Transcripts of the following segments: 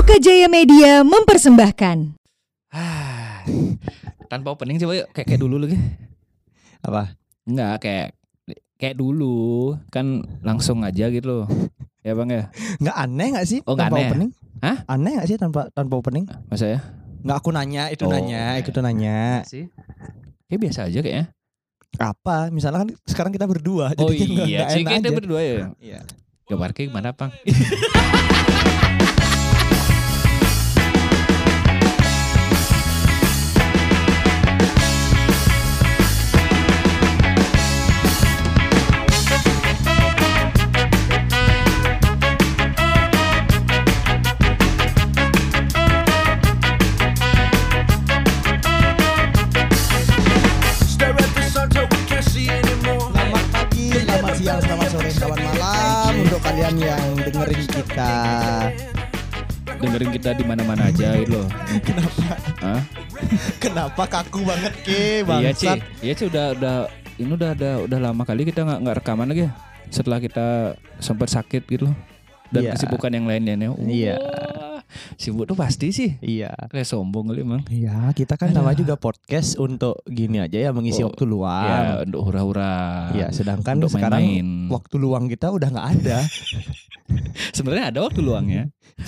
Loka Jaya Media mempersembahkan. Ah, tanpa opening coba yuk kayak kayak dulu lagi. Apa? Enggak kayak kayak dulu kan langsung aja gitu loh. Ya bang ya, Nggak aneh nggak sih Oh, tanpa aneh ya? opening? Hah? Aneh nggak sih tanpa tanpa opening? masa ya? Nggak aku nanya, itu Oh, nanya, iya. itu nanya. Sih. Kayak biasa aja kayaknya. Apa? Misalnya kan sekarang kita berdua, Oh jadi nggak- iya, enak kita aja. berdua ya. Iya. Gambar kayak gimana bang? kalian yang dengerin kita. Dengerin kita di mana-mana aja gitu loh. Kenapa? Hah? Kenapa kaku banget ke Iya bangsat? iya Ci udah udah ini udah ada udah lama kali kita nggak nggak rekaman lagi ya. Setelah kita sempat sakit gitu loh. Dan Iya. kesibukan yang lainnya. Iya. Wah, Sibuk tuh pasti sih. Iya. Kayak sombong kali emang. Iya, kita kan namanya juga podcast untuk gini aja ya mengisi Oh, waktu luang. Ya, untuk hura-hura. Iya, sedangkan Untuk sekarang main-main. waktu luang kita udah nggak ada. Sebenarnya ada waktu luangnya.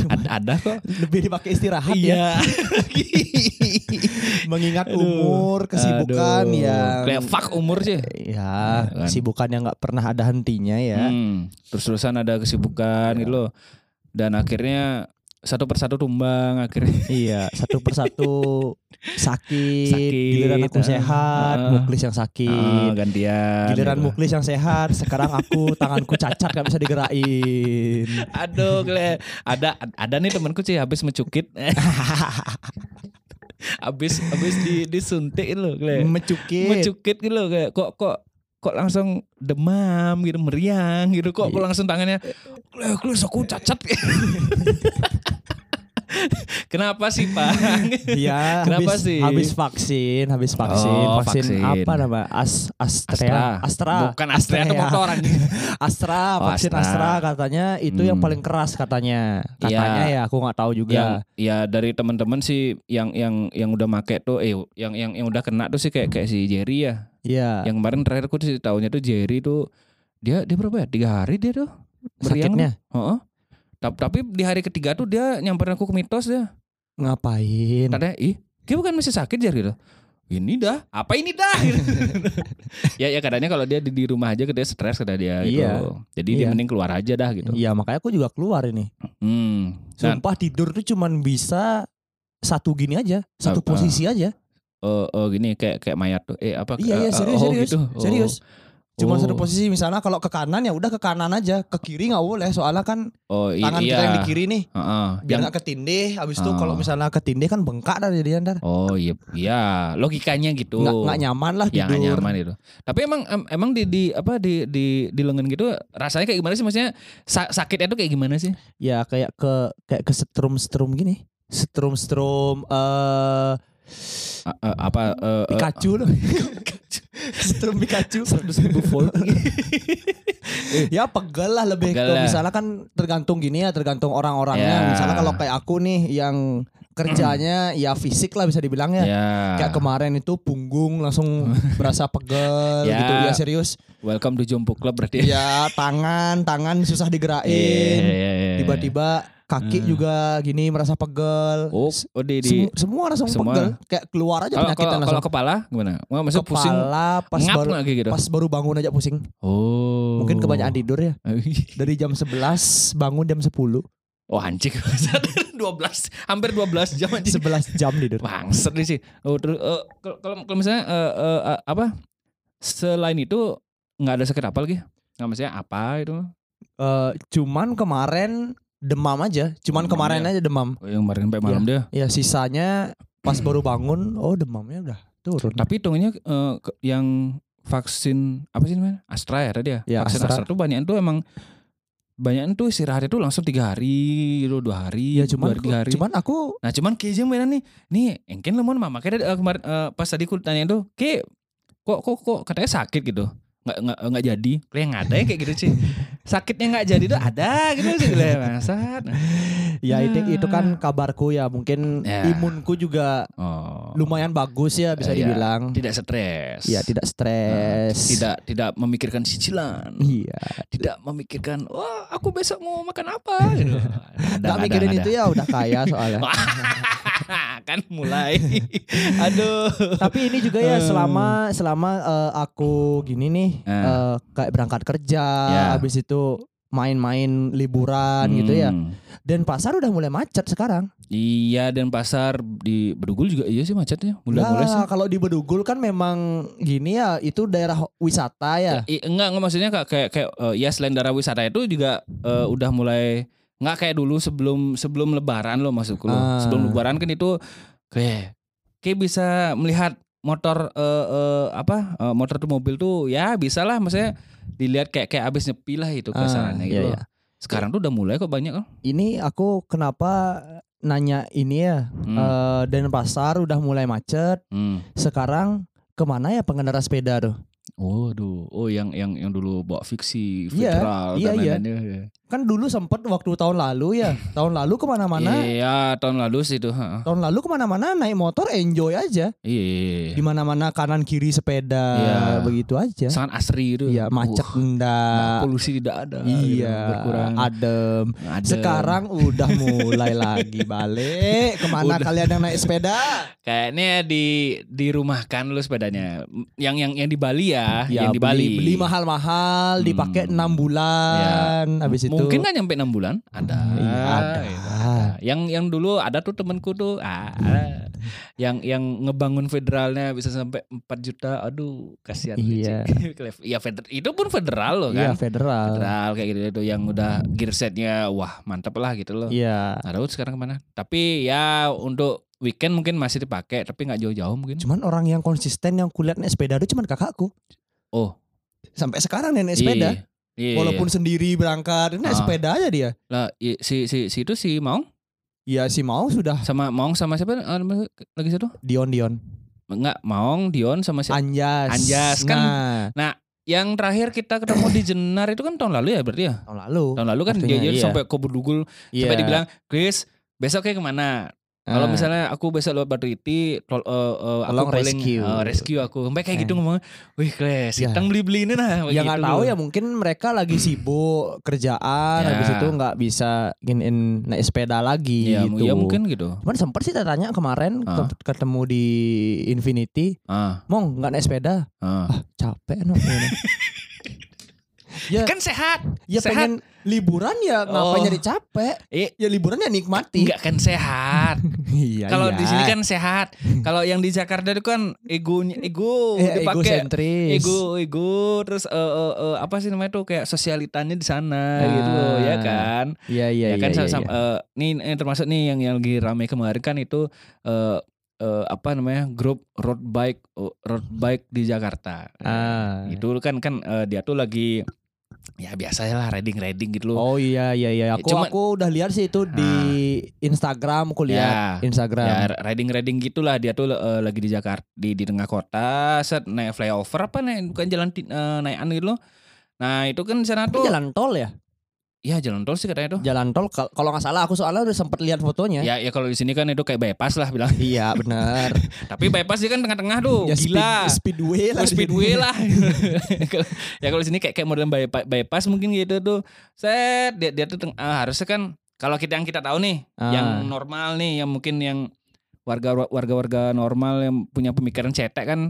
Ada, ada kok. Lebih dipakai istirahat Iya. ya. Mengingat Aduh. umur, kesibukan Aduh. yang kayak fuck umur sih. Ya, kan. kesibukan yang nggak pernah ada hentinya ya. Hmm, terus-terusan ada kesibukan gitu loh. Dan akhirnya satu persatu tumbang akhirnya. Iya, satu persatu sakit, Sakit, giliran aku ah, sehat, ah. muklis yang sakit. gantian. Giliran gitu. muklis yang sehat, sekarang aku tanganku cacat gak bisa digerakin. Aduh, Kle. ada ada nih temanku sih habis mencukit. habis habis di disuntik Kle. Mencukit. Mencukit gitu kayak kok kok kok langsung demam gitu, meriang gitu kok kok langsung tangannya Kle, aku cacat. Kenapa sih, Pak? Iya, Kenapa habis, sih? habis vaksin, habis vaksin, Oh, vaksin, vaksin. apa nama? As, Astrea, Astra, Bukan Astra itu ya. motor anjing. Astra, Oh, vaksin Astra. Astra. katanya itu yang Hmm. paling keras katanya. Katanya Iya. ya, aku nggak tahu yang juga. ya dari teman-teman sih yang yang yang udah make tuh eh yang yang yang udah kena tuh sih kayak kayak si Jerry ya. Iya. Yang kemarin terakhir aku sih tahunya tuh Jerry tuh dia dia berapa ya? Tiga hari dia tuh meriang. Sakitnya Heeh. Tapi, tapi di hari ketiga tuh dia nyamperin aku ke mitos ya. ngapain? Katanya, ih, dia bukan masih sakit Jerry gitu. Ini dah, apa ini dah? Gitu. ya ya katanya kalau dia di, di rumah aja dia stres kata dia gitu. Iya. Jadi dia Iya. mending keluar aja dah gitu. Iya, makanya aku juga keluar ini. Hmm. Nah, Sumpah tidur tuh cuman bisa satu gini aja, satu Apa? posisi aja. Oh, oh gini kayak kayak mayat tuh. Eh apa? Iya, iya, eh, serius, oh, serius. gitu. Serius. Cuma Oh. satu posisi misalnya kalau ke kanan ya udah ke kanan aja, ke kiri nggak boleh soalnya kan Oh i- tangan iya. kita yang di kiri nih Heeh. biar Yang- nggak ketindih. Habis itu Oh. kalau misalnya ketindih kan bengkak dah dia ntar. Oh iya, iya logikanya gitu. Nggak nggak nyaman lah Ya tidur. nyaman itu. Tapi emang em- emang di, di apa di di di lengan gitu rasanya kayak gimana sih maksudnya sa- sakitnya tuh kayak gimana sih? Ya kayak ke kayak ke setrum-setrum gini. Setrum-setrum eh A- a- apa eh, eh, Pikachu loh. setrum Pikachu. 100 ribu volt. ya pegel lah lebih Pegel ke lah. misalnya kan tergantung gini ya tergantung orang-orangnya Ya. misalnya kalau kayak aku nih yang kerjanya ya fisik lah bisa dibilang ya ya. kayak kemarin itu punggung langsung berasa pegel Ya. gitu ya serius Welcome to Jompo Club berarti. ya tangan tangan susah digerakin iya, iya, iya. tiba-tiba kaki Hmm. juga gini merasa pegel Oh, oh di, di semu- semua langsung semua. pegel kayak keluar aja penyakitnya kalau langsung kalau kepala gimana? Wah, maksudnya pusing kepala pas ngap baru gitu? pas baru bangun aja pusing Oh. mungkin kebanyakan tidur ya dari jam 11 bangun jam 10 Oh anjing 12 hampir 12 jam anjing. 11 jam tidur Bangsat nih sih. Oh, terus eh, kalau kalau misalnya eh, eh, apa selain itu nggak ada sakit apa lagi? Nggak maksudnya apa itu? Eh, cuman kemarin demam aja cuman Demam kemarin ya? aja demam Oh, yang kemarin sampai malam dia. ya sisanya pas baru bangun oh demamnya udah turun Tapi hitungannya eh, ke- yang vaksin apa sih namanya? Astra ya tadi ya? Ya, vaksin Astra. Astra. tuh banyak tuh emang banyak tuh istirahatnya tuh langsung tiga hari, gitu, dua hari, ya dua cuman hari, tiga hari. cuman aku Nah cuman kayaknya mainan nih, nih engken lemon mama makanya eh, kemarin eh, pas tadi aku tanya itu, ke kok kok kok katanya sakit gitu. nggak nggak nggak jadi kayak nggak ada ya kayak gitu sih sakitnya nggak jadi tuh ada gitu sih lah bangsat Ya itu Nah. itu kan kabarku ya mungkin Ya. imunku juga oh lumayan bagus ya bisa Eh, iya. dibilang. tidak stres Ya tidak Nah, stres. tidak tidak memikirkan cicilan Iya. tidak memikirkan wah aku besok mau makan apa gitu Ada, Gak ada, mikirin ada. itu ya udah kaya soalnya. kan mulai aduh Tapi ini juga ya selama selama eh, aku gini nih Eh. eh, kayak berangkat kerja, Ya. habis itu main-main liburan gitu ya. Hmm. Dan pasar udah mulai macet sekarang. Iya dan pasar di Bedugul juga iya sih macetnya mulai-mulai sih. Kalau di Bedugul kan memang gini ya, itu daerah wisata ya. I- enggak enggak maksudnya kayak kayak, kayak eh, ya selain daerah wisata itu juga eh, udah mulai nggak kayak dulu sebelum sebelum lebaran loh maksudku loh. Ah. Sebelum lebaran kan itu kayak kayak bisa melihat motor eh, eh, apa eh, motor tuh mobil tuh ya bisa lah maksudnya dilihat kayak kayak abis nyepi lah itu Ah, kesannya gitu. iya, iya. Sekarang tuh udah mulai kok banyak loh. Ini aku kenapa nanya ini ya, Hmm. eh, Denpasar udah mulai macet. Hmm. Sekarang ke mana ya pengendara sepeda tuh? Oh, aduh. Oh, yang yang yang dulu bawa fiksi Iya, federal iya, dan iya. lain-lainnya. Kan dulu sempet waktu tahun lalu ya, tahun lalu ke mana-mana, Iya, tahun lalu sih itu. ha. tahun lalu ke mana-mana naik motor enjoy aja, Iya. di mana-mana kanan kiri sepeda, Iya. begitu aja. Sangat asri itu. Iya macet Uh, enggak, polusi tidak ada. gitu, iya berkurang. adem. Ada. Sekarang udah mulai lagi balik. Ke mana Udah. kalian yang naik sepeda? kayaknya di dirumahkan lu sepedanya. Yang yang yang di Bali ya, Ya, yang di Bali. beli, beli mahal-mahal, Hmm. dipakai enam bulan, habis itu Mungkin nggak nyampe 6 bulan? Ada. Iya, ada. Ada. Yang yang dulu ada tuh temenku tuh, ah, ada. yang yang ngebangun federalnya bisa sampai 4 juta. Aduh, kasihan. Iya. ya feder, itu pun federal loh Iya kan. federal. Federal kayak gitu itu yang udah gear setnya wah mantep lah gitu loh. Iya. Tahu sekarang ke mana. Tapi ya untuk weekend mungkin masih dipakai tapi nggak jauh-jauh mungkin. Cuman orang yang konsisten yang kulihat naik sepeda itu cuman kakakku. Oh. Sampai sekarang naik sepeda. Iya, iya, Walaupun sendiri berangkat, naik Ah. sepeda aja dia. lah si si si itu si Maung Ya si mau sudah sama Maung sama siapa eh, lagi satu? Dion Dion. Enggak, Maung, Dion sama siapa? Anjas. Anjas, kan Nah, Yang terakhir kita ketemu di Jenar itu kan tahun lalu ya berarti ya? tahun lalu. Tahun lalu kan Waktunya, dia, dia iya. sampai ke Bedugul Iya. sampai dibilang, "Chris, besok kayak ke mana?" Kalau Ah. misalnya aku besok lewat Batu Iti, tol, eh, eh, aku Tolong paling, rescue. eh, rescue aku. Sampai kayak Eh. gitu ngomong, "Wih, Kles, Ya. kita beli-beli ini nah." ya Gitu nggak tahu loh. ya mungkin mereka lagi sibuk kerjaan Ya. habis itu nggak bisa giniin naik sepeda lagi Ya, gitu. ya mungkin gitu. Cuman sempet sih tanya kemarin ke- ketemu di Infinity, Ah, Mong nggak naik sepeda, ah. capek no. ya, Kan sehat. ya sehat. pengen liburan ya ngapain Oh. nyari capek? Eh, Ya liburan ya nikmati. enggak kan sehat. Iya, Kalau iya. di sini kan sehat. Kalau yang di Jakarta itu kan egonya ego eh, dipakai ego ego terus eh, eh, eh, apa sih namanya tuh kayak sosialitanya di sana Ah. gitu loh ya kan. Iya iya ya kan iya, sama, iya. eh, nih ini termasuk nih yang yang lagi ramai kemarin kan itu eh eh, apa namanya grup road bike oh, road bike di Jakarta. Ah. Itu kan kan eh, dia tuh lagi ya biasa lah riding riding gitu loh. Oh iya iya iya. Aku Cuman- aku udah lihat sih itu di Instagram aku lihat Ya. Instagram. Ya riding riding gitulah dia tuh eh, lagi di Jakarta di di tengah kota set naik flyover apa naik bukan jalan ti- eh, naik anu gitu loh. Nah itu kan sana Tapi tuh jalan tol ya? Ya jalan tol sih katanya tuh. Jalan tol kal- kalau nggak salah aku soalnya udah sempet lihat fotonya. Ya ya kalau di sini kan itu kayak bypass lah bilang. Iya benar. Tapi bypass dia kan tengah-tengah tuh ya gila. speed, speedway lah. Oh, speedway lah. Ya kalau di sini kayak kayak model bypass, bypass mungkin gitu tuh. Set dia dia tuh teng- ah, harusnya kan kalau kita yang kita tahu nih, Ah. yang normal nih, yang mungkin yang warga warga-warga normal yang punya pemikiran cetek kan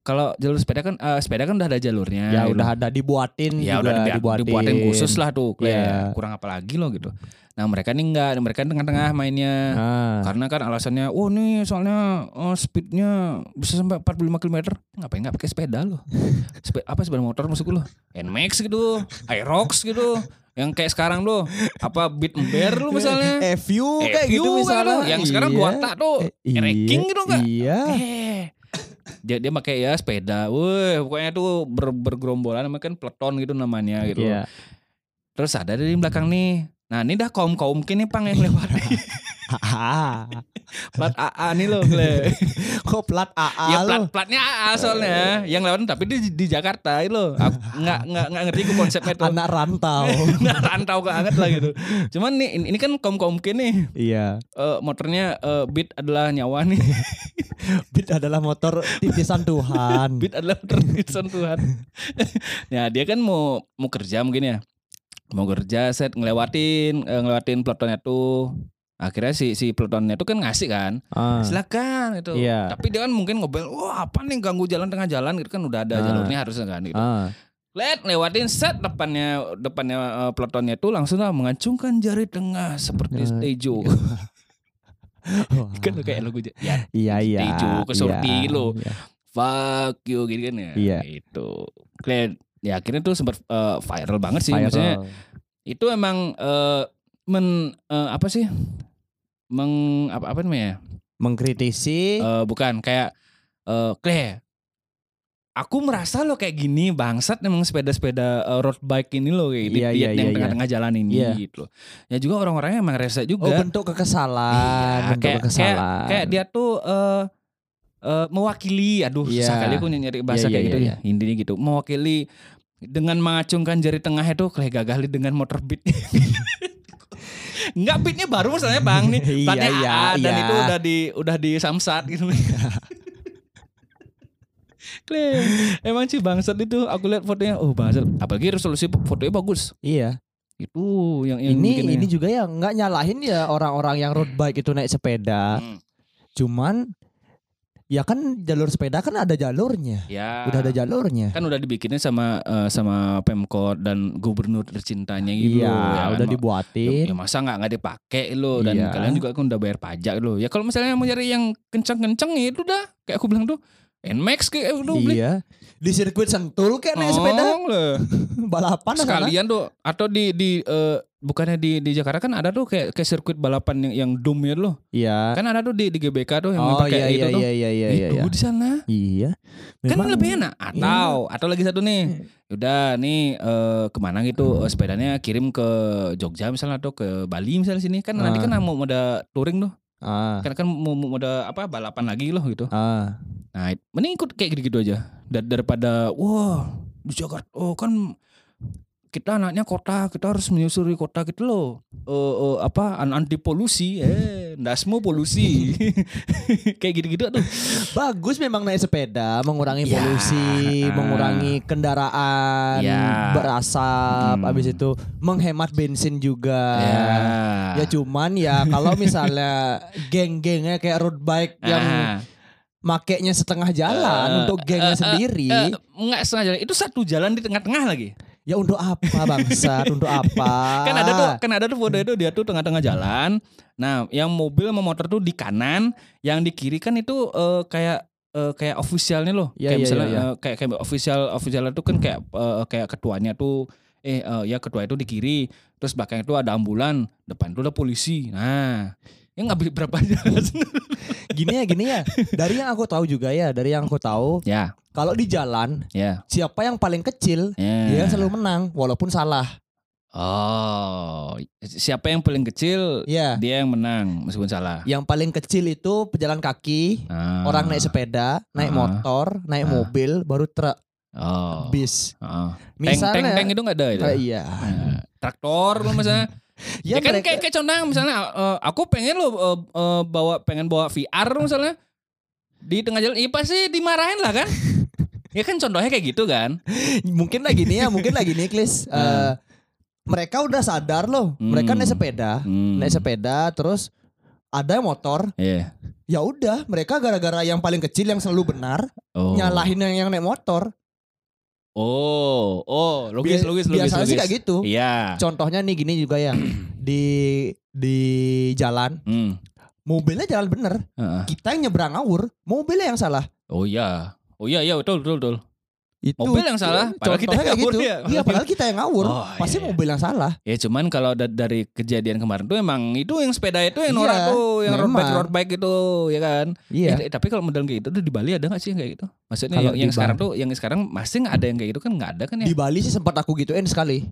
kalau jalur sepeda kan eh, sepeda kan udah ada jalurnya. Ya gitu. udah ada dibuatin ya juga udah dibuat- dibuatin. dibuatin khusus lah tuh. Iya. Ya, kurang apa lagi loh gitu. Nah, mereka nih enggak, mereka tengah-tengah mainnya. Ah. Karena kan alasannya, oh nih soalnya oh, speednya bisa sampai 45 km. Ngapain nggak pakai sepeda loh? Sepe- apa sepeda motor maksudku loh? Nmax gitu, Aerox gitu. Yang kayak sekarang loh, apa Beat Bear lu misalnya. FU kayak gitu misalnya. Yang sekarang Iya. dua tak tuh, Eh, ranking gitu enggak? Iya. Eh. Dia dia pakai ya sepeda. Wih, pokoknya tuh ber, bergerombolan namanya kan peleton gitu namanya gitu. Iya. Terus ada dari belakang nih. Nah, ini dah kaum-kaum kini pang yang lewat. AA. Plat AA nih lo, Gle. Kok plat AA ya lo? plat platnya AA soalnya. Yang lewat tapi di, di Jakarta. Aku nggak nggak nggak ngerti gue konsepnya tuh. Anak rantau. Nah, rantau banget lah gitu. Cuman nih ini kan kaum kaum nih. iya. Eh, motornya eh, Beat adalah nyawa nih. Beat adalah motor titisan Tuhan. Beat adalah terlisan Tuhan. ya dia kan mau mau kerja mungkin ya. Mau kerja set ngelewatin eh, ngelewatin pelotonnya tuh. Akhirnya si si pelotonnya tuh kan ngasih kan. Ah. Silakan itu. Iya. Tapi dia kan mungkin ngobel, wah apa nih ganggu jalan tengah jalan gitu kan udah ada Ah. jalurnya harusnya kan gitu. Ah. Let lewatin set depannya depannya eh, pelotonnya tuh langsung lah mengacungkan jari tengah seperti Nah, stejo. Wah. kan kayak lagu ya Iya iya. Tejo ke sorti iya, lo. iya. fuck you gitu kan ya. Iya. Itu. Kayak ya akhirnya tuh sempat eh, viral banget sih Viral. maksudnya. Itu emang eh, men eh, apa sih? Meng apa apa namanya? Mengkritisi. Eh, bukan kayak eh Kle, aku merasa lo kayak gini bangsat emang sepeda-sepeda eh, road bike ini lo kayak Iya, di, iya, yang iya, tengah-tengah jalan ini Iya. gitu. Ya juga orang-orangnya emang rese oh juga. bentuk kekesalan. Iya, bentuk kayak, kayak kekesalan. kayak dia tuh eh eh, mewakili, aduh susah Iya. kali aku nyari bahasa Iya, kayak iya, gitu iya, ya. Intinya gitu, mewakili dengan mengacungkan jari tengah itu kayak gagali dengan motor beat. Enggak beatnya baru masalahnya bang nih Iya, iya, A dan iya. itu udah di udah di samsat gitu. Kle, emang sih bangsat itu aku lihat fotonya oh bangsat apalagi resolusi fotonya bagus Iya. itu yang yang ini bikinnya. ini juga ya nggak nyalahin ya orang-orang yang road bike itu naik sepeda. Hmm, Cuman ya kan jalur sepeda kan ada jalurnya. ya Udah ada jalurnya. kan udah dibikinnya sama eh, sama pemkot dan gubernur tercintanya gitu Iya, ya kan? udah Ma- dibuatin. ya masa nggak nggak dipakai lo dan Iya. kalian juga kan udah bayar pajak lo ya kalau misalnya mau nyari yang kenceng-kenceng ya itu udah kayak aku bilang tuh Nmax kayak udah beli Iya. Di sirkuit Sentul kayak naik sepeda Oh, balapan sekalian tuh atau di di eh, bukannya di di Jakarta kan ada tuh kayak kayak sirkuit balapan yang yang dome ya loh Iya. kan ada tuh di di GBK tuh yang Oh pakai iya itu iya tuh iya iya iya itu iya. di sana Iya. kan Memang- lebih enak atau atau lagi satu nih udah nih eh, ke mana gitu eh, sepedanya kirim ke Jogja misalnya atau ke Bali misalnya sini kan nanti Ah. kan mau ada touring tuh Ah. kan kan mau, mau ada apa balapan lagi loh gitu Ah. nah mending ikut kayak gitu-gitu aja Dar- daripada wah di Jakarta oh kan kita anaknya kota kita harus menyusuri kota gitu loh Eh, eh, apa an- anti polusi eh ndasmu polusi kayak gitu-gitu tuh Bagus memang naik sepeda, mengurangi Ya, polusi, ah. mengurangi kendaraan Ya. berasap, Hmm. habis itu menghemat bensin juga. ya Ya cuman ya kalau misalnya geng-gengnya kayak road bike yang Ah. makainya setengah jalan Eh, untuk gengnya eh, sendiri, Eh, enggak setengah jalan itu satu jalan di tengah-tengah lagi ya untuk apa bangsat? untuk apa? kan ada tuh kan ada tuh foto itu dia tuh tengah-tengah jalan nah yang mobil sama motor tuh di kanan yang di kiri kan itu eh, kayak eh, kayak officialnya loh Iya, kayak iya, misalnya iya, iya. eh, kayak kayak official officialnya tuh kan kayak eh, kayak ketuanya tuh eh eh, ya ketua itu di kiri terus belakang itu ada ambulan depan itu ada polisi nah ya nggak berapa jalan Gini ya, gini ya. Dari yang aku tahu juga ya, dari yang aku tahu, ya kalau di jalan ya siapa yang paling kecil ya dia selalu menang walaupun salah. oh siapa yang paling kecil Ya. dia yang menang meskipun salah Yang paling kecil itu pejalan kaki, Ah. orang naik sepeda, naik Ah. motor, naik Ah. mobil, baru truk, oh bis. Oh. Tank, Misalnya, tank, tank itu nggak ada itu. Ah, iya. Nah, traktor misalnya. ya, Ya, kan mereka- kayak kayak contoh misalnya eh, aku pengen lo eh, eh, bawa pengen bawa VR misalnya di tengah jalan, iya pasti dimarahin lah kan? ya kan contohnya kayak gitu kan? mungkin lagi nih ya, mungkin lagi nih, Klis. Eh, mereka udah sadar loh, mereka Hmm. naik sepeda, Hmm. naik sepeda, terus ada yang motor, Iya. ya udah, mereka gara-gara yang paling kecil yang selalu benar, Oh. nyalahin yang, yang naik motor. Oh, oh, logis, logis, logis, biasanya logis. sih kayak gitu. Iya. Contohnya nih gini juga ya, di di jalan, Hmm. mobilnya jalan bener, Heeh. kita yang nyebrang ngawur, mobilnya yang salah. Oh iya. Oh iya, iya betul, betul, betul. Itu Mobil yang salah, padahal kita kayak ngawur gitu. ya. Iya, padahal kita yang ngawur. Oh, Pasti iya. mobil yang salah. Ya cuman kalau da- dari kejadian kemarin tuh emang itu yang sepeda itu yang Iya, norak tuh, yang road bike road bike itu, ya kan? Iya. Eh, tapi kalau model kayak gitu tuh di Bali ada gak sih yang kayak gitu? Maksudnya Kalau yang, yang sekarang tuh, yang sekarang masih nggak ada yang kayak gitu kan nggak ada kan ya? Di Bali sih sempat aku gituin sekali.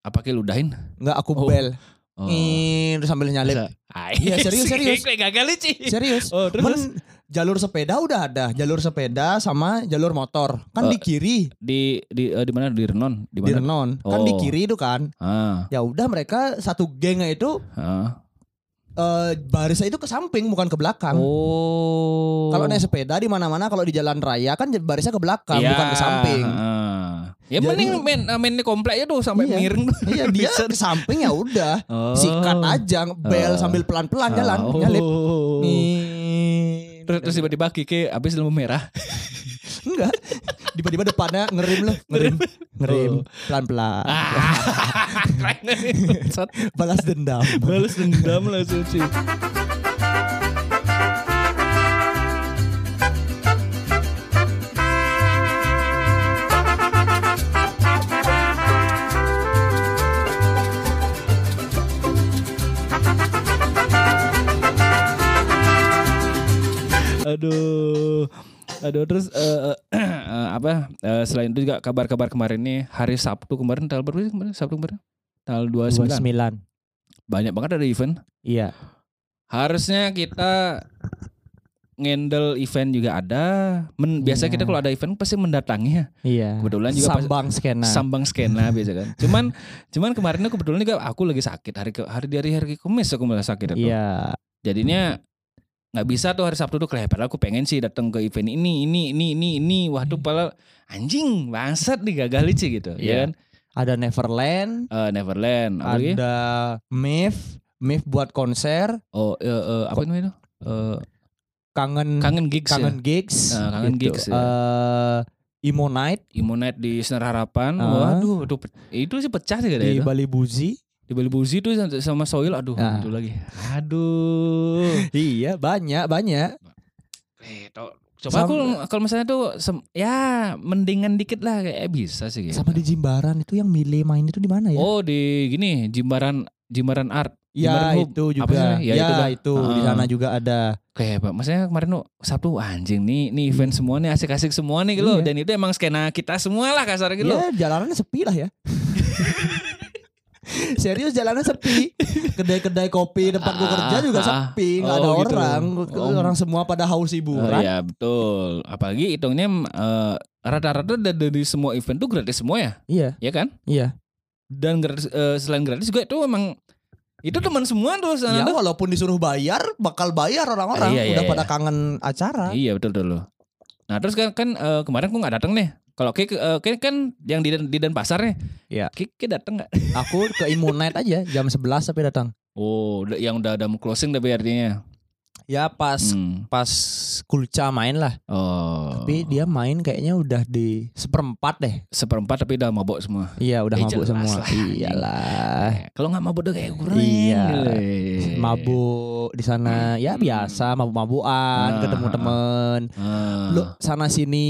Apa kayak ludahin? Nggak aku Oh. bel. Oh. Ngir sambil nyalip. Ah, Iya, serius, serius. Kayak gagal Ci. Serius. Oh, terus? Men, jalur sepeda udah ada, jalur sepeda sama jalur motor. Kan Oh. di kiri, Di di eh, di mana di Renon? Di di mana? Renon. Kan di Oh. kiri itu kan. Ah, Ya udah mereka satu gengnya itu ah. eh, barisnya itu ke samping bukan ke belakang. Oh. Kalau naik sepeda di mana-mana kalau di jalan raya kan barisnya ke belakang Iya, bukan ke samping. ah. Ya Jadi- mending main mainnya komplek ya tuh sampai Iya. miring tuh. Iya dia ke samping ya udah. Oh. Sikat aja bel Oh. sambil pelan-pelan jalan Oh. nyalip. Nih. Terus, terus tiba-tiba Kiki habis lampu merah. Enggak. Tiba-tiba depannya ngerim loh, ngerim. Ngerim Oh. pelan-pelan. Ah. Balas dendam. Balas dendam langsung sih. Aduh terus eh, eh, apa eh, selain itu juga kabar-kabar kemarin nih hari Sabtu kemarin tanggal berapa sih kemarin Sabtu kemarin tanggal 29 29. banyak banget ada event Iya. harusnya kita ngendel event juga ada Men, biasa Iya. kita kalau ada event pasti mendatangi ya Iya. Kebetulan juga pas- sambang skena. sambang skena biasa kan cuman cuman kemarin aku kebetulan juga aku lagi sakit hari ke hari dari hari Kamis aku malah sakit itu Iya. jadinya nggak bisa tuh hari Sabtu tuh kayak padahal aku pengen sih datang ke event ini ini ini ini ini waduh pala anjing bangsat nih gagal sih gitu ya Iya. kan Ada Neverland, Eh, Neverland apa lagi ada MIF, MIF buat konser, oh eh, eh, apa namanya itu Eh, kangen kangen gigs ya kangen gigs, Ah, kangen gigs, ya. Eh, Imo Night Imunite di Senar Harapan. Ah. Waduh, itu, itu sih pecah sih di itu. Bali Buzi. Di Bali Buzi tuh sama Soil aduh Ah. itu lagi. Aduh. Iya, banyak, banyak. Eh, coba aku kalau misalnya tuh sem- ya mendingan dikit lah kayak eh, bisa sih gitu. Sama di Jimbaran itu yang milih main itu di mana ya? Oh, di gini Jimbaran Jimbaran Art. ya Jimbaran itu Apa juga. sih? Ya, Ya, itu dah. itu di Ah. sana juga ada. Kayak Pak, maksudnya kemarin tuh Sabtu anjing nih, nih event semua nih asik-asik semua nih gitu. Iya. Dan itu emang skena kita semua lah kasar gitu. Ya, jalanannya sepi lah ya. Serius jalannya sepi. Kedai-kedai kopi tempat Ah, kerja juga ah. sepi, nggak ada Oh, gitu. orang. Oh. Orang semua pada haus Oh, hiburan. iya betul. Apalagi hitungnya eh, rata-rata da- dari semua event tuh gratis semua ya, Iya, ya kan? iya. Dan gratis, eh, selain gratis juga itu emang itu teman semua tuh sana Ya tuh. walaupun disuruh bayar, bakal bayar orang-orang. Iya, iya, Udah iya. pada kangen acara. Iya betul betul loh. Nah terus kan kan eh, kemarin aku nggak datang nih. Kalau Ki eh, Ki kan yang di di Denpasar nih. Iya. Ki, Ki datang nggak? Aku ke Immunite aja jam 11 sampai datang. Oh, yang udah ada closing tapi artinya. Ya pas Hmm. pas Kulca main lah. Oh. Tapi dia main kayaknya udah di seperempat deh. seperempat tapi udah mabok semua. Iya udah Eh, jelas semua. lah. Iyalah. Eh, Kalau nggak mabok udah kayak kurang. Iya. Mabuk di sana ya Hmm. biasa mabuk-mabukan Ah, ketemu temen Ah. lu sana sini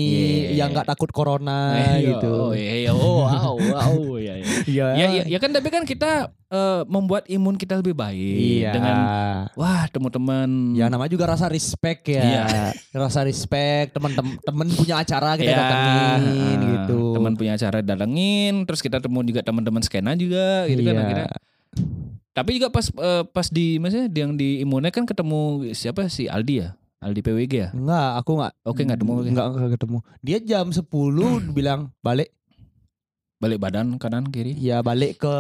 Iya. yang nggak takut corona Eh, gitu. Oh iya, iya. oh wow, wow, ya, ya. Iya. ya, ya, ya kan tapi kan kita eh, membuat imun kita lebih baik Iya. dengan wah teman-teman. Ya namanya juga rasa respect ya. Iya. Rasa respect teman-teman punya acara kita Ya, datengin ah, gitu. Teman punya acara datengin, terus kita temu juga teman-teman skena juga gitu kan Iya. akhirnya. Tapi juga pas eh, pas di maksudnya yang di imunnya kan ketemu siapa si Aldi ya? Aldi PWG ya? Enggak, aku enggak. Oke, nggak ketemu, oke. Enggak, enggak ketemu. Dia jam 10 bilang balik. Balik badan kanan kiri. Ya balik ke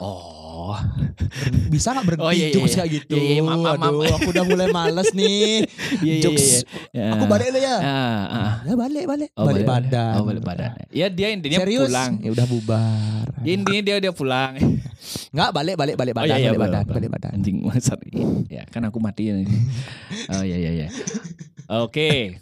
Oh. bisa nggak berhenti Oh, iya, iya, jokes iya. kayak gitu. Iya, iya, maaf, maaf, maaf. Aduh, aku udah mulai males nih. Iya, iya, jokes. iya, iya. Aku balik dulu ya. Ah, ah. Ya balik, balik. Oh, balik, badan. Oh, balik badan. Ya dia intinya Serius? pulang. Ya udah bubar. Ya, intinya dia dia pulang. Enggak, balik, balik, balik badan, oh iya, iya, balik badan, balik badan. Anjing masat. Ya, kan aku mati ya. oh iya iya iya. Oke.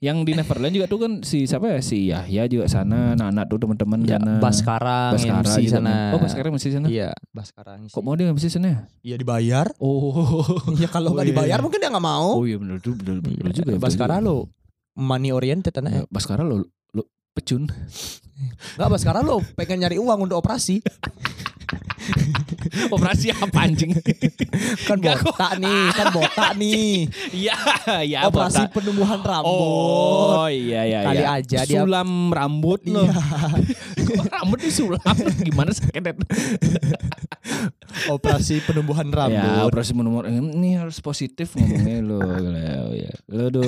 Yang di Neverland juga tuh kan si siapa ya? Si Yahya juga sana, anak-anak tuh teman-teman Ya, sana. Baskara, Baskara MC juga sana. kan. Oh, Baskara masih sana. Iya, Baskara ngisi. Kok mau dia MC sana? Iya dibayar. Oh. Ya kalau nggak Oh, iya, dibayar iya. mungkin dia nggak mau. Oh iya benar tuh, benar benar Iya, juga ya. Baskara lo money oriented Ya, anaknya. Baskara lo lo pecun. Enggak, Baskara lo pengen nyari uang untuk operasi. Operasi apa anjing? Kan botak nih, kan botak nih. Iya, ya Operasi botak. penumbuhan rambut. Oh iya iya Kali iya. aja dia- sulam rambut loh. Iya. Rambut disulam gimana sakit itu? Operasi penumbuhan Ya, rambut. operasi menumur ini harus positif ngomongnya lo. Ya. Lo do.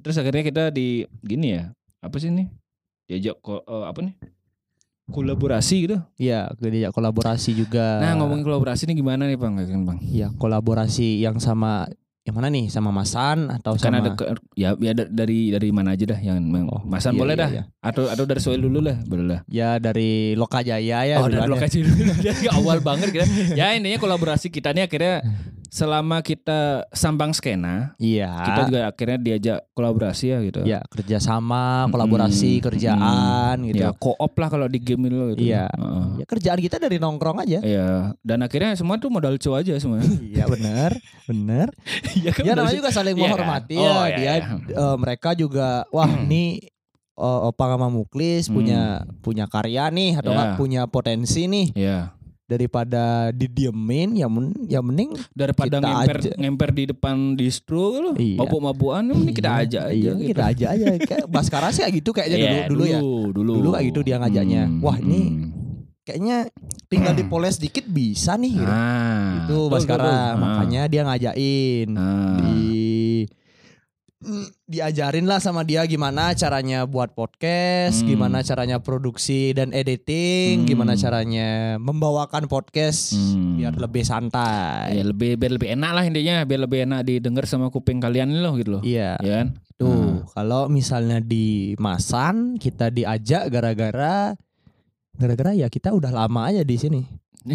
Terus akhirnya kita di gini ya. Apa sih ini? Diajak eh, apa nih? Kolaborasi gitu. Iya, dia kolaborasi juga. Nah, ngomongin kolaborasi ini gimana nih, Bang? Bang. Iya, kolaborasi yang sama yang mana nih? Sama Masan atau Kan sama ada ke- ya, ya da- dari dari mana aja dah yang Oh, Masan iya, boleh iya, dah. iya. Atau atau dari Soil dulu lah, boleh lah. Ya dari Lokajaya ya oh, dari ya. lokasi dulu dari awal banget kita. Ya intinya kolaborasi kita nih akhirnya selama kita sambang skena, Iya. kita juga akhirnya diajak kolaborasi ya gitu. ya kerjasama, kolaborasi, Mm-mm. kerjaan gitu. Ya co-op lah kalau di game itu gitu. Iya. Heeh. Ya kerjaan kita dari nongkrong aja. Iya, dan akhirnya semua tuh modal co aja semua. Iya bener, bener. Iya kan Ya namanya juga saling Iya kan? menghormati Oh, ya. iya, Dia iya. eh, mereka juga wah ini eh, Opa sama Muklis punya punya karya nih atau Hmm. Ya. enggak punya potensi nih Iya. Daripada didiemin ya men, ya mending Daripada Kita ngemper aja. ngemper di depan distro lo, Iya. mabuk-mabukan ini kita Iya, aja aja iya, gitu. kita aja aja kayak Baskara sih kayak gitu kayaknya Iya, dulu dulu ya dulu. Dulu kayak gitu dia ngajaknya. Wah, ini hmm. kayaknya tinggal dipoles dikit bisa nih gitu. Ah, itu betul, Baskara betul. Ah. makanya dia ngajakin Ah. di diajarin lah sama dia gimana caranya buat podcast, Hmm. gimana caranya produksi dan editing, Hmm. gimana caranya membawakan podcast Hmm. biar lebih santai. ya lebih biar lebih enak lah intinya, biar lebih enak didengar sama kuping kalian loh gitu loh. Iya. Ya kan? Tuh, kalau misalnya di Masan kita diajak gara-gara gara-gara ya kita udah lama aja di sini.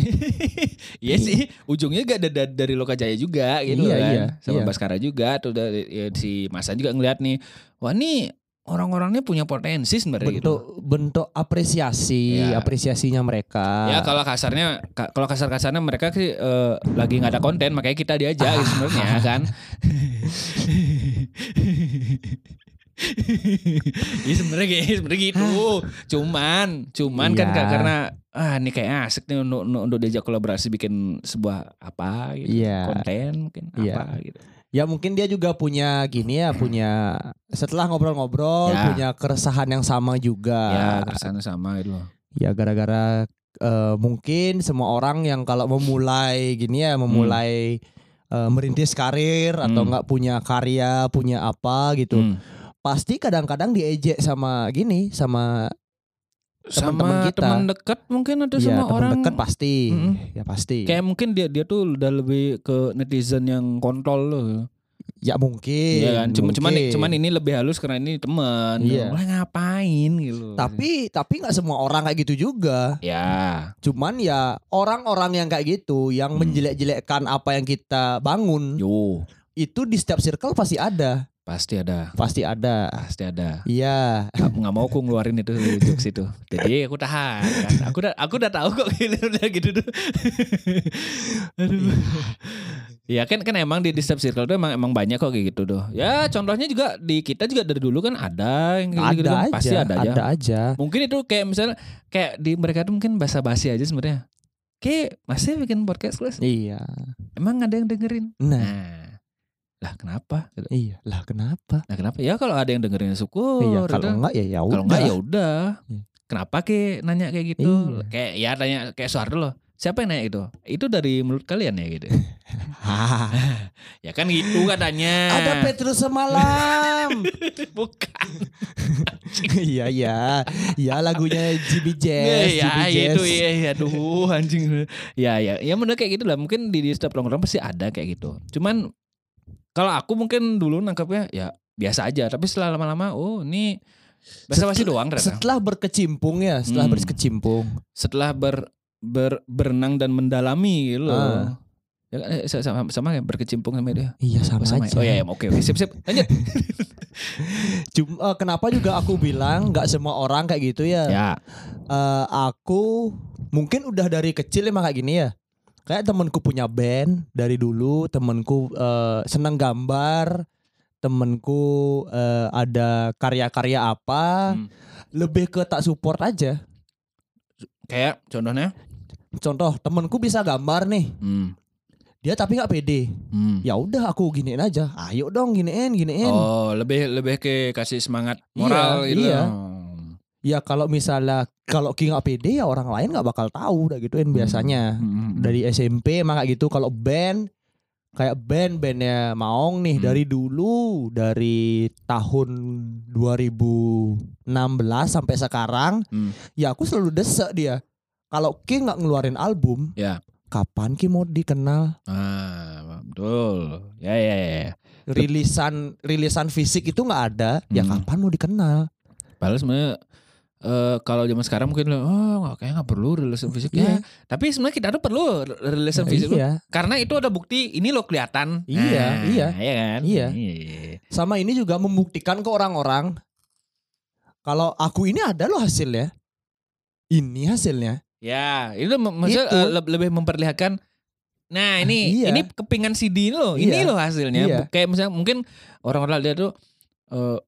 Iya sih, ujungnya gak ada da- dari Lokajaya juga gitu Iya, kan. iya, Sama iya. Baskara juga tuh dari ya, si Masa juga ngeliat nih. Wah, nih orang-orangnya punya potensi sebenarnya gitu. Bentuk bentuk apresiasi, Iya. apresiasinya mereka. Ya kalau kasarnya ka- kalau kasar-kasarnya mereka sih eh, lagi nggak ada konten makanya kita diajak gitu sebenarnya kan. Iya sebenarnya kayak sebenarnya gitu. Cuman cuman kan Iya. ka- karena ah ini kayak asik nih untuk, untuk, untuk diajak kolaborasi bikin sebuah apa gitu. Iya. Konten mungkin Iya. apa gitu. Ya mungkin dia juga punya gini ya, punya setelah ngobrol-ngobrol Ya. punya keresahan yang sama juga. Ya kesannya sama gitu loh. Ya gara-gara eh, mungkin semua orang yang kalau memulai gini ya, memulai eh, merintis karir atau Hmm. enggak punya karya, punya apa gitu. Hmm. Pasti kadang-kadang diejek sama gini, sama Sama kita. teman dekat mungkin atau ya, sama teman orang dekat pasti. Mm-mm. Ya pasti. kayak mungkin dia dia tuh udah lebih ke netizen yang kontrol loh. ya mungkin. Iya kan, cuma cuman cuman ini lebih halus karena ini teman. Iya. Lah ngapain gitu. tapi tapi nggak semua orang kayak gitu juga. ya, Cuman ya orang-orang yang kayak gitu yang Hmm. menjelek-jelekkan apa yang kita bangun yo itu di setiap circle pasti ada, pasti ada, pasti ada. pasti ada. Iya. Aku nggak mau aku ngeluarin itu jokes itu. Jadi aku tahan. Kan. Aku udah aku udah tahu kok gitu udah gitu tuh. Aduh. Ya kan kan emang di, di setiap circle tuh emang emang banyak kok kayak gitu tuh. Ya contohnya juga di kita juga dari dulu kan ada yang Ada gitu, aja, pasti ada aja. ada aja. Mungkin itu kayak misalnya kayak di mereka tuh mungkin basa-basi aja sebenarnya. Kayak masih bikin podcast kelas. Iya. Emang ada yang dengerin? Nah, Nah, lah kenapa? Gitu. iya. Lah kenapa? Nah kenapa? Ya kalau ada yang dengerin syukur. iya, kalau gitu. enggak ya ya Kalau enggak ya udah. Iya. Kenapa ke nanya kayak gitu? Iya. Kayak ya tanya kayak Soeharto loh. Siapa yang nanya itu? Itu dari mulut kalian ya gitu. Ya kan gitu katanya. ada Petrus semalam. Bukan. iya iya. Ya lagunya GB Jazz, ya, ya itu ya, ya aduh anjing. Ya ya, ya bener kayak gitu lah. Mungkin di, di setiap nongkrong pasti ada kayak gitu. Cuman kalau aku mungkin dulu nangkapnya ya biasa aja. Tapi setelah lama-lama, oh ini basa-basi Setelah- doang ternyata. Setelah berkecimpung ya, setelah Hmm. berkecimpung. setelah ber, ber berenang dan mendalami gitu loh. Ah. Ya kan, eh, sama, sama ya berkecimpung sama dia. Iya sama, Oh, sama ya? aja. Oh ya, ya, oke oke sip sip. Lanjut. Cum- eh, kenapa juga aku bilang nggak semua orang kayak gitu ya? ya. Eh, aku mungkin udah dari kecil emang kayak gini ya. Kayak temenku punya band dari dulu, temenku eh, seneng gambar, temenku eh, ada karya-karya apa, Hmm. lebih ke tak support aja. Kayak contohnya. Contoh temenku bisa gambar nih, Hmm. dia tapi nggak pede. Hmm. Ya udah aku giniin aja. Ayo dong giniin, giniin. Oh, lebih lebih ke kasih semangat moral Iya, gitu. iya. Ya kalau misalnya kalau Ki nggak pede ya orang lain nggak bakal tahu udah gituin biasanya. Hmm, hmm, dari SMP emang kayak gitu kalau band kayak band-bandnya Maong nih Hmm. dari dulu dari tahun 2016 sampai sekarang Hmm. ya aku selalu desek dia kalau Ki nggak ngeluarin album Ya. kapan Ki mau dikenal Ah, betul. Ya ya ya. rilisan rilisan fisik itu nggak ada ya Hmm. kapan mau dikenal Padahal sebenarnya eh, kalau zaman sekarang mungkin oh nggak kayak nggak perlu rilisan fisik Iya. ya. Tapi sebenarnya kita tuh perlu rilisan fisik tuh. iya karena itu ada bukti ini lo kelihatan. Iya, Nah, iya. Iya kan? Iya. sama ini juga membuktikan ke orang-orang kalau aku ini ada loh hasilnya ini hasilnya Ya, itu maksudnya Itu. eh, le- lebih memperlihatkan Nah, ini Iya. ini kepingan CD lo. Ini Iya. loh hasilnya. Iya. Kayak misalnya mungkin orang-orang lihat tuh eh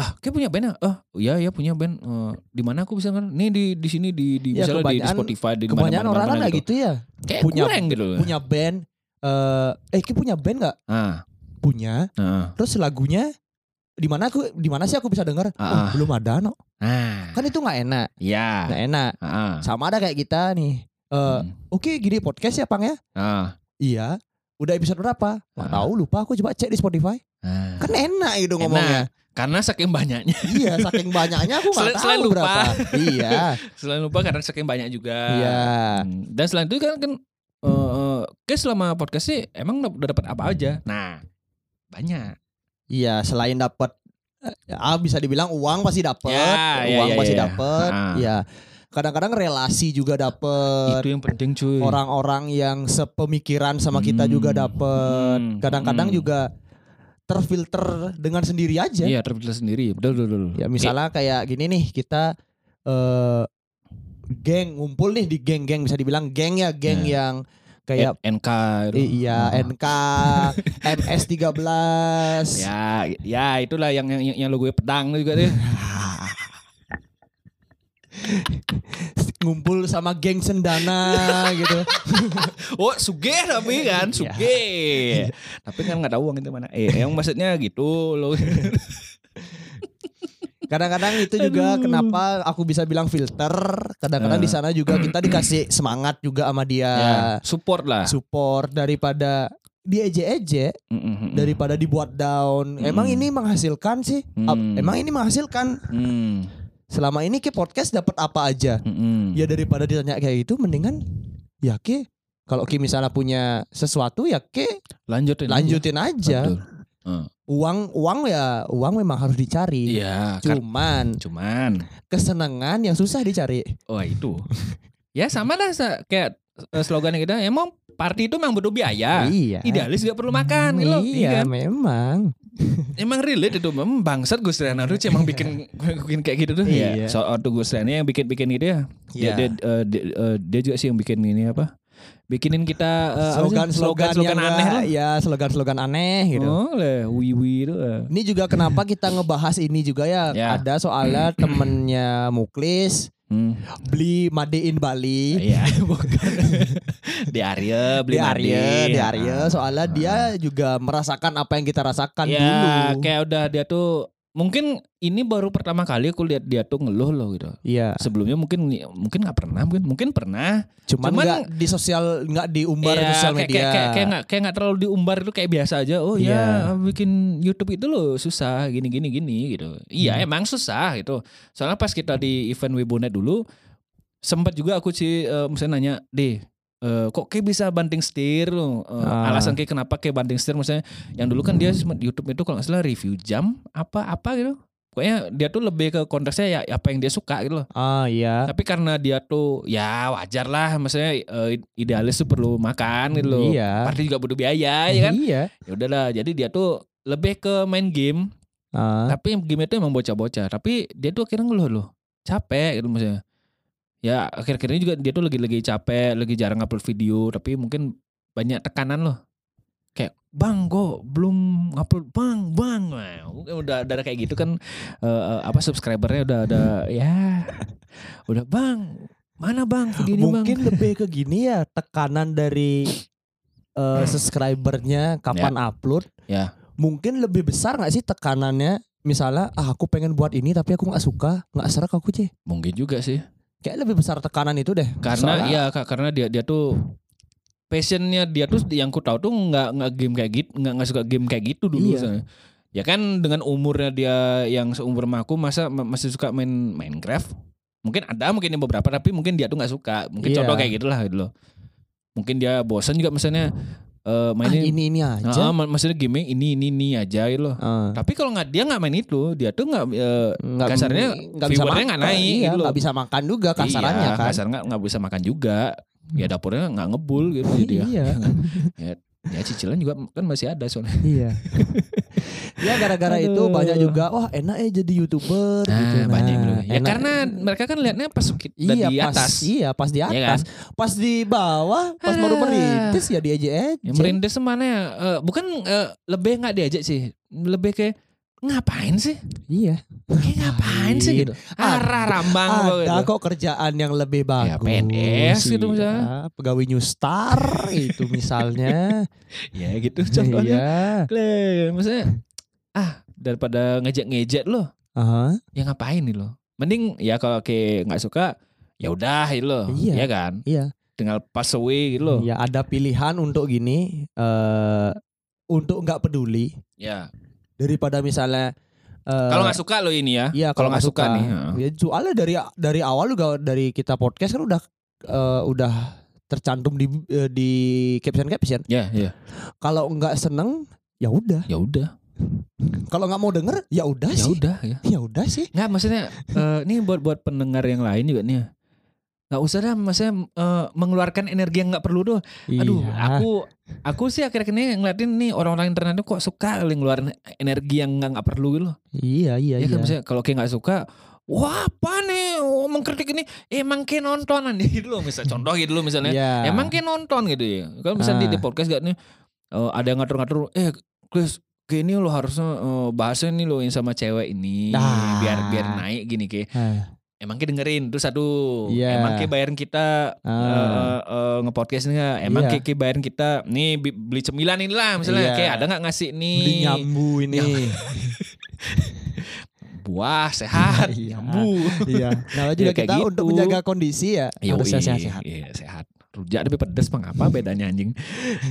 ah, kayak punya band ya? Oh, iya ya punya band. Eh, di mana aku bisa kan? Nih di di sini di di Ya, misalnya di, di Spotify di kebanyakan mana-mana- orang kan kayak gitu ya Kayak punya- kurang gitu loh. punya band eh eh Ki punya band nggak Ah, punya ah, terus lagunya di mana aku di mana sih aku bisa dengar Ah, oh, ah. belum ada no ah, kan itu nggak enak ya. nggak enak Ah, ah. sama ada kayak kita nih Eh, Hmm. oke gini podcast ya pang ya Ah, iya udah episode berapa nggak Ah. tahu lupa aku coba cek di Spotify ah. kan enak gitu Enak. ngomongnya Karena saking banyaknya. iya saking banyaknya aku nggak tahu selain lupa. berapa iya Selain lupa karena saking banyak juga. iya Hmm, Dan selain itu kan kan eh kayak selama podcast sih emang udah dapat apa aja. Nah, banyak. iya selain dapat eh, ah bisa dibilang uang pasti dapat Ya, ya, uang ya, pasti ya. dapat Ah. ya kadang-kadang relasi juga dapat Itu yang penting cuy. orang-orang yang sepemikiran sama kita Hmm. juga dapat. Hmm. Kadang-kadang Hmm. juga terfilter dengan sendiri aja. Iya, terpilih sendiri. Betul, betul, betul. Ya misalnya kayak gini nih kita eh geng ngumpul nih di geng-geng bisa dibilang geng ya geng Ya. yang kayak N- NK iya Ah. NK MS13 Ya, ya itulah yang yang, yang logo pedang juga deh. ngumpul sama geng Sendana gitu. Oh, suge tapi kan, suge. tapi kan nggak tahu uang itu mana. Eh, yang maksudnya gitu loh. Kadang-kadang itu juga Aduh. kenapa aku bisa bilang filter. Kadang-kadang Ya. di sana juga kita dikasih semangat juga sama dia. ya, support lah. support daripada diejek-ejek Mm, mm, mm. daripada dibuat down. Emang Hmm. ini menghasilkan sih? Hmm. Emang ini menghasilkan? Hmm, Selama ini ke podcast dapat apa aja? mm, mm. Ya daripada ditanya kayak gitu mendingan ya ke kalau Ki misalnya punya sesuatu ya ke lanjutin. aja. lanjutin aja. Betul. Heeh. Uang uang ya uang memang harus dicari. Iya, kan. Cuman cuman kesenangan yang susah dicari. oh itu. ya sama lah kayak eh, slogan kita emang party itu memang butuh biaya. Iya. Idealis gak perlu makan gitu loh. Iya, kan? memang. Emang relate itu memang bangsat Gus Riana tuh emang bikin bikin kayak gitu tuh. Iya. Ya, soal tuh Gus Riana yang bikin-bikin gitu ya. Dia, Iya. dia, eh, dia, eh, dia juga sih yang bikin ini apa? Bikinin kita apa sih? slogan-slogan slogan yang aneh lah. Ya, slogan-slogan aneh gitu. Oh, lah, wiwi itu. Ini juga kenapa kita ngebahas ini juga ya. Ya. Ada soalnya temennya Muklis Hmm. beli Made in Bali. Iya, bukan. di Arya beli Di Made. Arya, di Arya. Ah. Soalnya dia juga merasakan apa yang kita rasakan ya, dulu. kayak udah dia tuh mungkin ini baru pertama kali aku lihat dia tuh ngeluh loh gitu. Iya. Sebelumnya mungkin mungkin nggak pernah, mungkin mungkin pernah. Cuman Cuman- di sosial nggak diumbar di Iya, sosial kayak- media. Kayak kayak kayak nggak kayak nggak terlalu diumbar itu kayak biasa aja. Oh Iya. ya bikin YouTube itu loh susah gini gini gini gitu. Iya Hmm. emang susah gitu. Soalnya pas kita di event Wibonet dulu sempat juga aku sih eh, misalnya nanya deh eh, kok kayak bisa banting setir Eh, Ah. alasan kayak kenapa kayak banting setir misalnya yang dulu kan dia sempat YouTube itu kalau nggak salah review jam apa apa gitu pokoknya dia tuh lebih ke konteksnya ya apa yang dia suka gitu loh Ah iya. tapi karena dia tuh ya wajar lah maksudnya eh, idealis tuh perlu makan gitu loh Iya. party juga butuh biaya ya kan Iya. ya udahlah jadi dia tuh lebih ke main game Ah. tapi game itu emang bocah-bocah tapi dia tuh akhirnya ngeluh loh capek gitu maksudnya ya akhir-akhir ini juga dia tuh lagi-lagi capek lagi jarang upload video tapi mungkin banyak tekanan loh kayak bang kok belum upload bang bang mungkin udah udah kayak gitu kan eh, apa subscribernya udah udah ya udah bang mana bang videonya bang Mungkin lebih ke gini ya tekanan dari eh, subscribernya kapan upload. Ya. Mungkin lebih besar nggak sih tekanannya? Misalnya, ah aku pengen buat ini tapi aku nggak suka, nggak serak aku sih. mungkin juga sih Kayak lebih besar tekanan itu deh. karena Soalnya- ya Kak, karena dia dia tuh passionnya dia tuh yang ku tahu tuh nggak nggak game kayak gitu nggak nggak suka game kayak gitu dulu Iya. ya kan dengan umurnya dia yang seumur sama aku masa ma- masih suka main Minecraft mungkin ada mungkin yang beberapa tapi mungkin dia tuh nggak suka mungkin Iya. contoh kayak gitulah gitu loh mungkin dia bosan juga misalnya eh Ah, mainin ini ini Ah, aja. mak- maksudnya gaming ini ini ini aja gitu loh. Ah. tapi kalau nggak dia nggak main itu dia tuh nggak eh, Nggak- kasarnya nggak bisa makan. nggak naik iya, gitu nggak bisa makan juga kasarannya iya, kan. kasar nggak nggak bisa makan juga. Ya dapurnya nggak ngebul gitu jadi ya. Iya. Ya, ya cicilan juga kan masih ada soalnya. Iya. Ya gara-gara itu banyak juga wah enak ya jadi youtuber nah, gitu. banyak yang ya enak. karena mereka kan lihatnya pas iya di pas atas. iya pas di Iya atas. Pas di bawah pas baru Ah. merintis ya diejek yang merintis mana ya Eh, bukan eh, lebih nggak diajak sih. Lebih kayak ngapain sih? Iya. Kayak ngapain sih? Gitu arah rambang ada gitu. kok kerjaan yang lebih Ya, bagus. PNS gitu Iya, misalnya. pegawai New Star itu misalnya. Ya gitu contohnya. Iya. Maksudnya ah daripada ngejek-ngejek loh. Aha. ya ngapain nih lo mending ya kalau kayak nggak suka ya udah gitu loh. Iya. ya kan? Iya. tinggal pass away gitu loh. Ya ada pilihan untuk gini eh untuk nggak peduli. Ya daripada misalnya eh, kalau nggak suka lo ini ya Iya kalau nggak nggak suka, nih ya. Ya, soalnya dari dari awal juga dari kita podcast kan udah eh, udah tercantum di eh, di caption caption. ya ya Kalau nggak seneng ya udah. ya udah Kalau nggak mau denger ya udah ya sih. udah ya Ya udah sih. nggak maksudnya eh, ini buat buat pendengar yang lain juga nih ya. Nggak usah dah maksudnya eh, mengeluarkan energi yang nggak perlu tuh aduh Iya. aku aku sih akhir-akhir ini ngeliatin nih orang-orang internet tuh kok suka kali ngeluarin energi yang nggak nggak perlu gitu Iya iya ya iya. kan misalnya kalau kayak nggak suka wah apa nih oh, mengkritik ini emang kayak nontonan gitu loh misalnya contoh gitu loh misalnya Iya. emang kayak nonton gitu ya kalau misalnya di, Ah. di podcast gak nih eh, ada yang ngatur-ngatur eh Chris kayak ini lo harusnya eh, bahasnya nih lo yang sama cewek ini Ah. biar biar naik gini kayak Ah. Emang kayak dengerin terus satu Iya. emang kayak bayarin kita Ah. eh, eh, nge-podcast nih nggak emang kayak bayarin kita nih beli cemilan ini lah misalnya Iya. kayak ada nggak ngasih nih Beli nyambu ini. buah sehat Iya. nyambu iya. Nah juga Ya, kayak kita gitu. untuk menjaga kondisi ya harusnya Yoi, sehat-sehat. Iya sehat. Rujak tapi pedes mah apa bedanya anjing?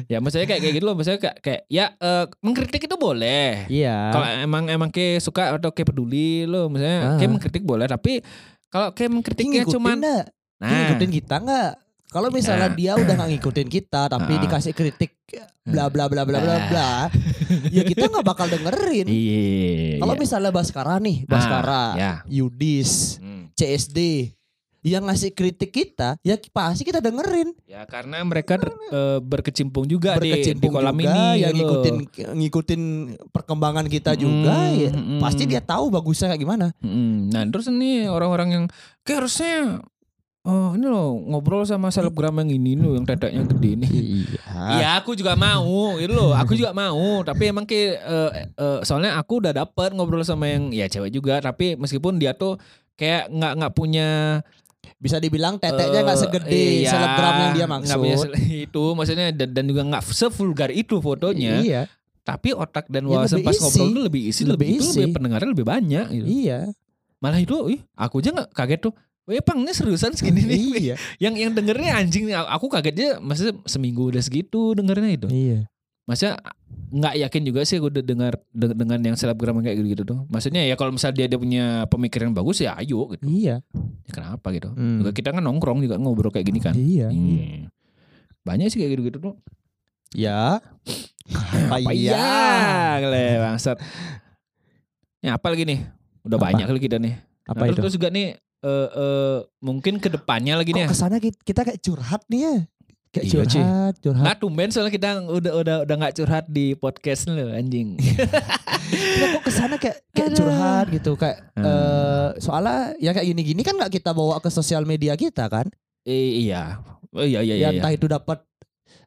ya maksudnya kayak kayak gitu loh, maksudnya kayak, kayak ya eh, mengkritik itu boleh. Iya. Kalau emang emang kayak suka atau kayak peduli lo, misalnya Ah. kayak mengkritik boleh, tapi kalau kayak mengkritiknya cuman nggak? Dia nah ngikutin kita nggak? Kalau misalnya Nah. dia udah nggak ngikutin kita tapi Ah. dikasih kritik bla bla bla bla bla bla, ya kita nggak bakal dengerin. iya. Kalau iya. misalnya Baskara nih, Ah, Baskara, ya. Yudis, Hmm. CSD yang ngasih kritik kita, ya pasti kita dengerin. Ya karena mereka eh, berkecimpung juga di, di Berkecimpung kolam juga, ini yang gitu loh. ngikutin ngikutin perkembangan kita juga, Hmm, ya, hmm. pasti dia tahu bagusnya kayak gimana. Mm, Nah terus ini orang-orang yang kayak harusnya oh ini loh ngobrol sama selebgram yang ini loh yang teteknya gede nih. Iya. Iya aku juga mau gitu loh aku juga mau tapi emang kayak eh, eh, soalnya aku udah dapet ngobrol sama yang ya cewek juga tapi meskipun dia tuh kayak nggak nggak punya Bisa dibilang teteknya nggak eh, segede iya, selebgram yang dia maksud. punya sel- itu maksudnya dan, dan juga nggak sevulgar itu fotonya Iya, tapi otak dan Ya, wawasan lebih pas isi. ngobrol itu lebih isi Lebih lebih, itu isi. lebih pendengarnya lebih banyak gitu. iya, malah itu ih, aku aja nggak kaget tuh Weh pang ini seriusan segini nih iya, yang yang dengernya anjing nih aku kagetnya maksudnya seminggu udah segitu dengernya itu iya. maksudnya nggak yakin juga sih gue dengar de- dengan yang selebgram kayak gitu gitu tuh maksudnya ya kalau misalnya dia dia punya pemikiran bagus ya ayo gitu Iya. Ya, kenapa gitu Hmm. juga kita kan nongkrong juga ngobrol kayak gini kan Iya. Hmm. banyak sih kayak gitu gitu tuh Ya. Apa iya? kali bangsat ya apa lagi nih udah Apa? banyak kali kita nih Apa Nah, itu? terus juga nih eh eh, mungkin ke depannya lagi nih Kok ya ke sana ki- kita kayak curhat nih ya? Kayak Iya, curhat, Ci. curhat. Nggak tumben soalnya kita udah udah udah nggak curhat di podcast lo anjing. Kita kok ke sana kayak kayak Aduh. curhat gitu kayak Hmm. eh soalnya yang kayak gini-gini kan nggak kita bawa ke sosial media kita kan? Eh, iya. Oh iya iya ya iya. entah itu dapat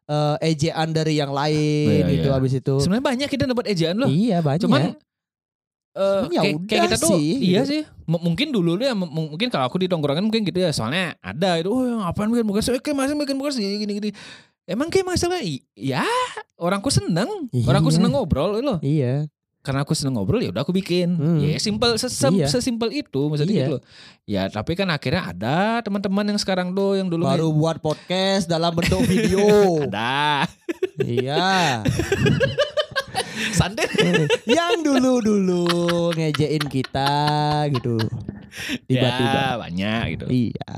eh ejaan dari yang lain Oh, iya, gitu iya. habis itu. Sebenarnya banyak kita dapat ejaan loh. Iya banyak. Cuman eh ya kayak, kayak kita tuh sih, iya gitu. sih. M- mungkin dulu ya mungkin kalau aku di tongkrongan mungkin gitu ya. Soalnya ada itu oh yang apaan bikin podcast eh, kayak masih bikin podcast gini gini. Emang kayak masalah ya orangku seneng. Iya. Orangku seneng ngobrol loh. Iya. karena aku seneng ngobrol ya udah aku bikin. Hmm. Ya simple sesem- Iya. sesimpel itu maksudnya Iya. gitu loh. Ya tapi kan akhirnya ada teman-teman yang sekarang tuh yang dulu Baru buat podcast dalam bentuk video. ada. iya. Santai. yang dulu-dulu ngejein kita gitu. Tiba-tiba. Ya, banyak gitu. Iya.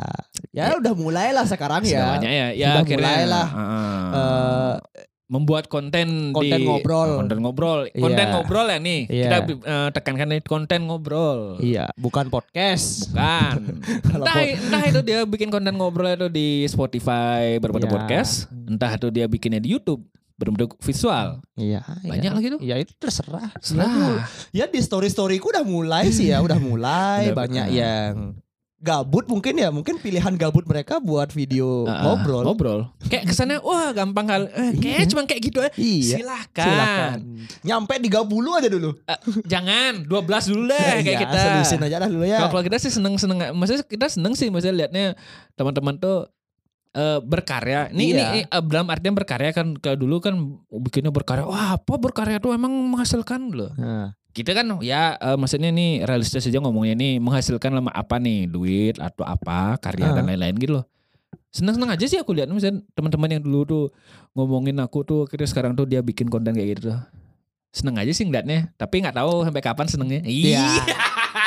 Ya udah mulailah sekarang ya. Semuanya ya. Ya Sudah akhirnya mulailah, uh, eh, membuat konten konten di ngobrol. konten ngobrol. Konten Iya. ngobrol ya nih. Iya. Kita eh, tekankan konten ngobrol. Iya, bukan podcast. Kan. Kalau entah, entah itu dia bikin konten ngobrol itu di Spotify berbentuk Iya. podcast, entah itu dia bikinnya di YouTube berbentuk visual. Iya, Banyak iya. lagi tuh. Ya itu terserah. Serah. Ya di story storyku udah mulai sih ya, udah mulai Udah, banyak yang gabut mungkin ya, mungkin pilihan gabut mereka buat video ah, ngobrol. Ngobrol. Kayak kesannya wah gampang kali. Eh, kayak cuma kayak gitu aja. Iya. Silahkan. Silakan. Nyampe 30 aja dulu. Eh, jangan 12 dulu deh kayak Iya, kita. Selusin aja lah dulu ya. Kalau kalau kita sih seneng-seneng maksudnya kita seneng sih maksudnya liatnya teman-teman tuh eh, berkarya. Ini Iya. ini eh, dalam artian berkarya kan kalau dulu kan bikinnya berkarya. Wah, apa berkarya tuh emang menghasilkan loh. Nah, Kita kan ya eh, maksudnya nih realistis aja ngomongnya nih menghasilkan lama apa nih duit atau apa karya dan Ah. lain-lain gitu loh. Seneng-seneng aja sih aku lihat misalnya teman-teman yang dulu tuh ngomongin aku tuh akhirnya sekarang tuh dia bikin konten kayak gitu. Seneng aja sih ngeliatnya, tapi nggak tahu sampai kapan senengnya. Iya.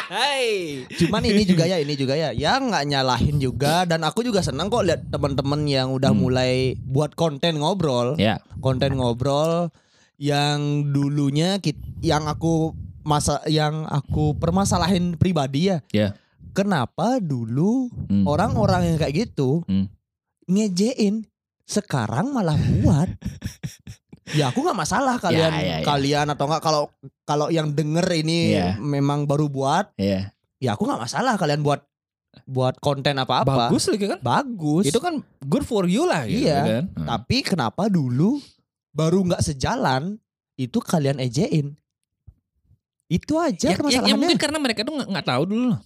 Hai. Cuman ini juga ya, ini juga ya. Ya nggak nyalahin juga dan aku juga senang kok lihat teman-teman yang udah Hmm. mulai buat konten ngobrol. Ya. konten ngobrol yang dulunya kit, yang aku masa yang aku permasalahin pribadi ya. Ya. Kenapa dulu Hmm. orang-orang yang kayak gitu Hmm. ngejein sekarang malah buat. ya aku nggak masalah kalian Ya, ya, ya. kalian atau enggak kalau kalau yang denger ini Ya. memang baru buat Iya. ya aku nggak masalah kalian buat buat konten apa-apa. Bagus lagi kan? Bagus. Itu kan good for you lah gitu Iya. kan. Hmm. Tapi kenapa dulu baru nggak sejalan itu kalian ejein? Itu aja ya, ya, ya mungkin karena mereka tuh nggak nggak tahu dulu. loh.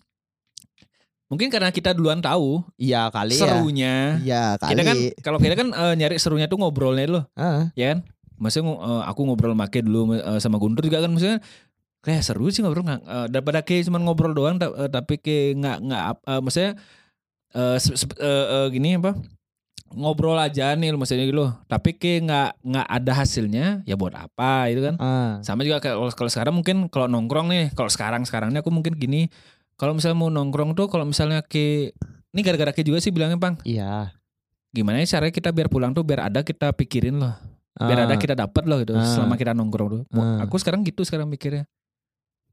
Mungkin karena kita duluan tahu Iya kali serunya. ya. Iya kali. Kita kan kalau kita kan eh, nyari serunya tuh ngobrolnya dulu, Ah, ya kan? Maksudnya eh, aku ngobrol make dulu eh, sama Guntur juga kan maksudnya kayak seru sih ngobrol nggak eh, daripada kayak cuma ngobrol doang eh, tapi kayak nggak nggak eh, maksudnya eh, se- eh, eh, gini apa ngobrol aja nih maksudnya gitu loh tapi kayak nggak nggak ada hasilnya ya buat apa itu kan ah. sama juga kalau kalau sekarang mungkin kalau nongkrong nih kalau sekarang sekarang ini aku mungkin gini kalau misalnya mau nongkrong tuh kalau misalnya ke ini gara-gara ke juga sih bilangnya bang Iya. gimana ya caranya kita biar pulang tuh biar ada kita pikirin loh biar ada Ah, kita dapat loh gitu Ah. selama kita nongkrong tuh Ah. aku sekarang gitu sekarang mikirnya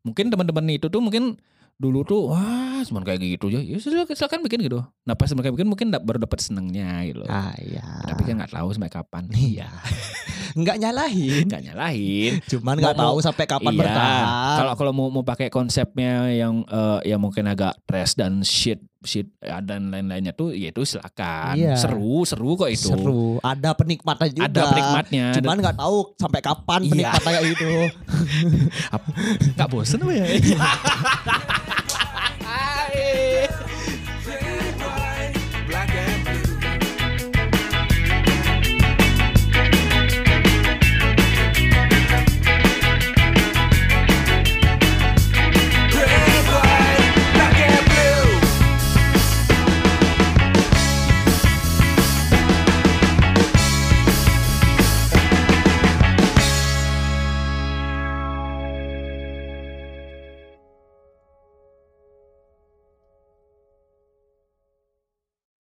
mungkin teman-teman itu tuh mungkin dulu tuh wah cuma kayak gitu aja ya sudah silakan bikin gitu nah pas mereka bikin mungkin baru dapat senengnya gitu. Ah iya. tapi kan nggak tahu sampai kapan Iya. Nggak nyalahin. nggak nyalahin Cuman nggak tahu sampai kapan Iya. bertahan. Kalau kalau mau mau pakai konsepnya yang eh, yang mungkin agak trash dan shit shit ya, dan lain-lainnya tuh ya itu silakan. Iya. Seru, seru kok itu. Seru. Ada penikmatnya juga. Ada penikmatnya. Cuman nggak tahu sampai kapan Iya. penikmatnya gitu. Nggak bosen apa ya?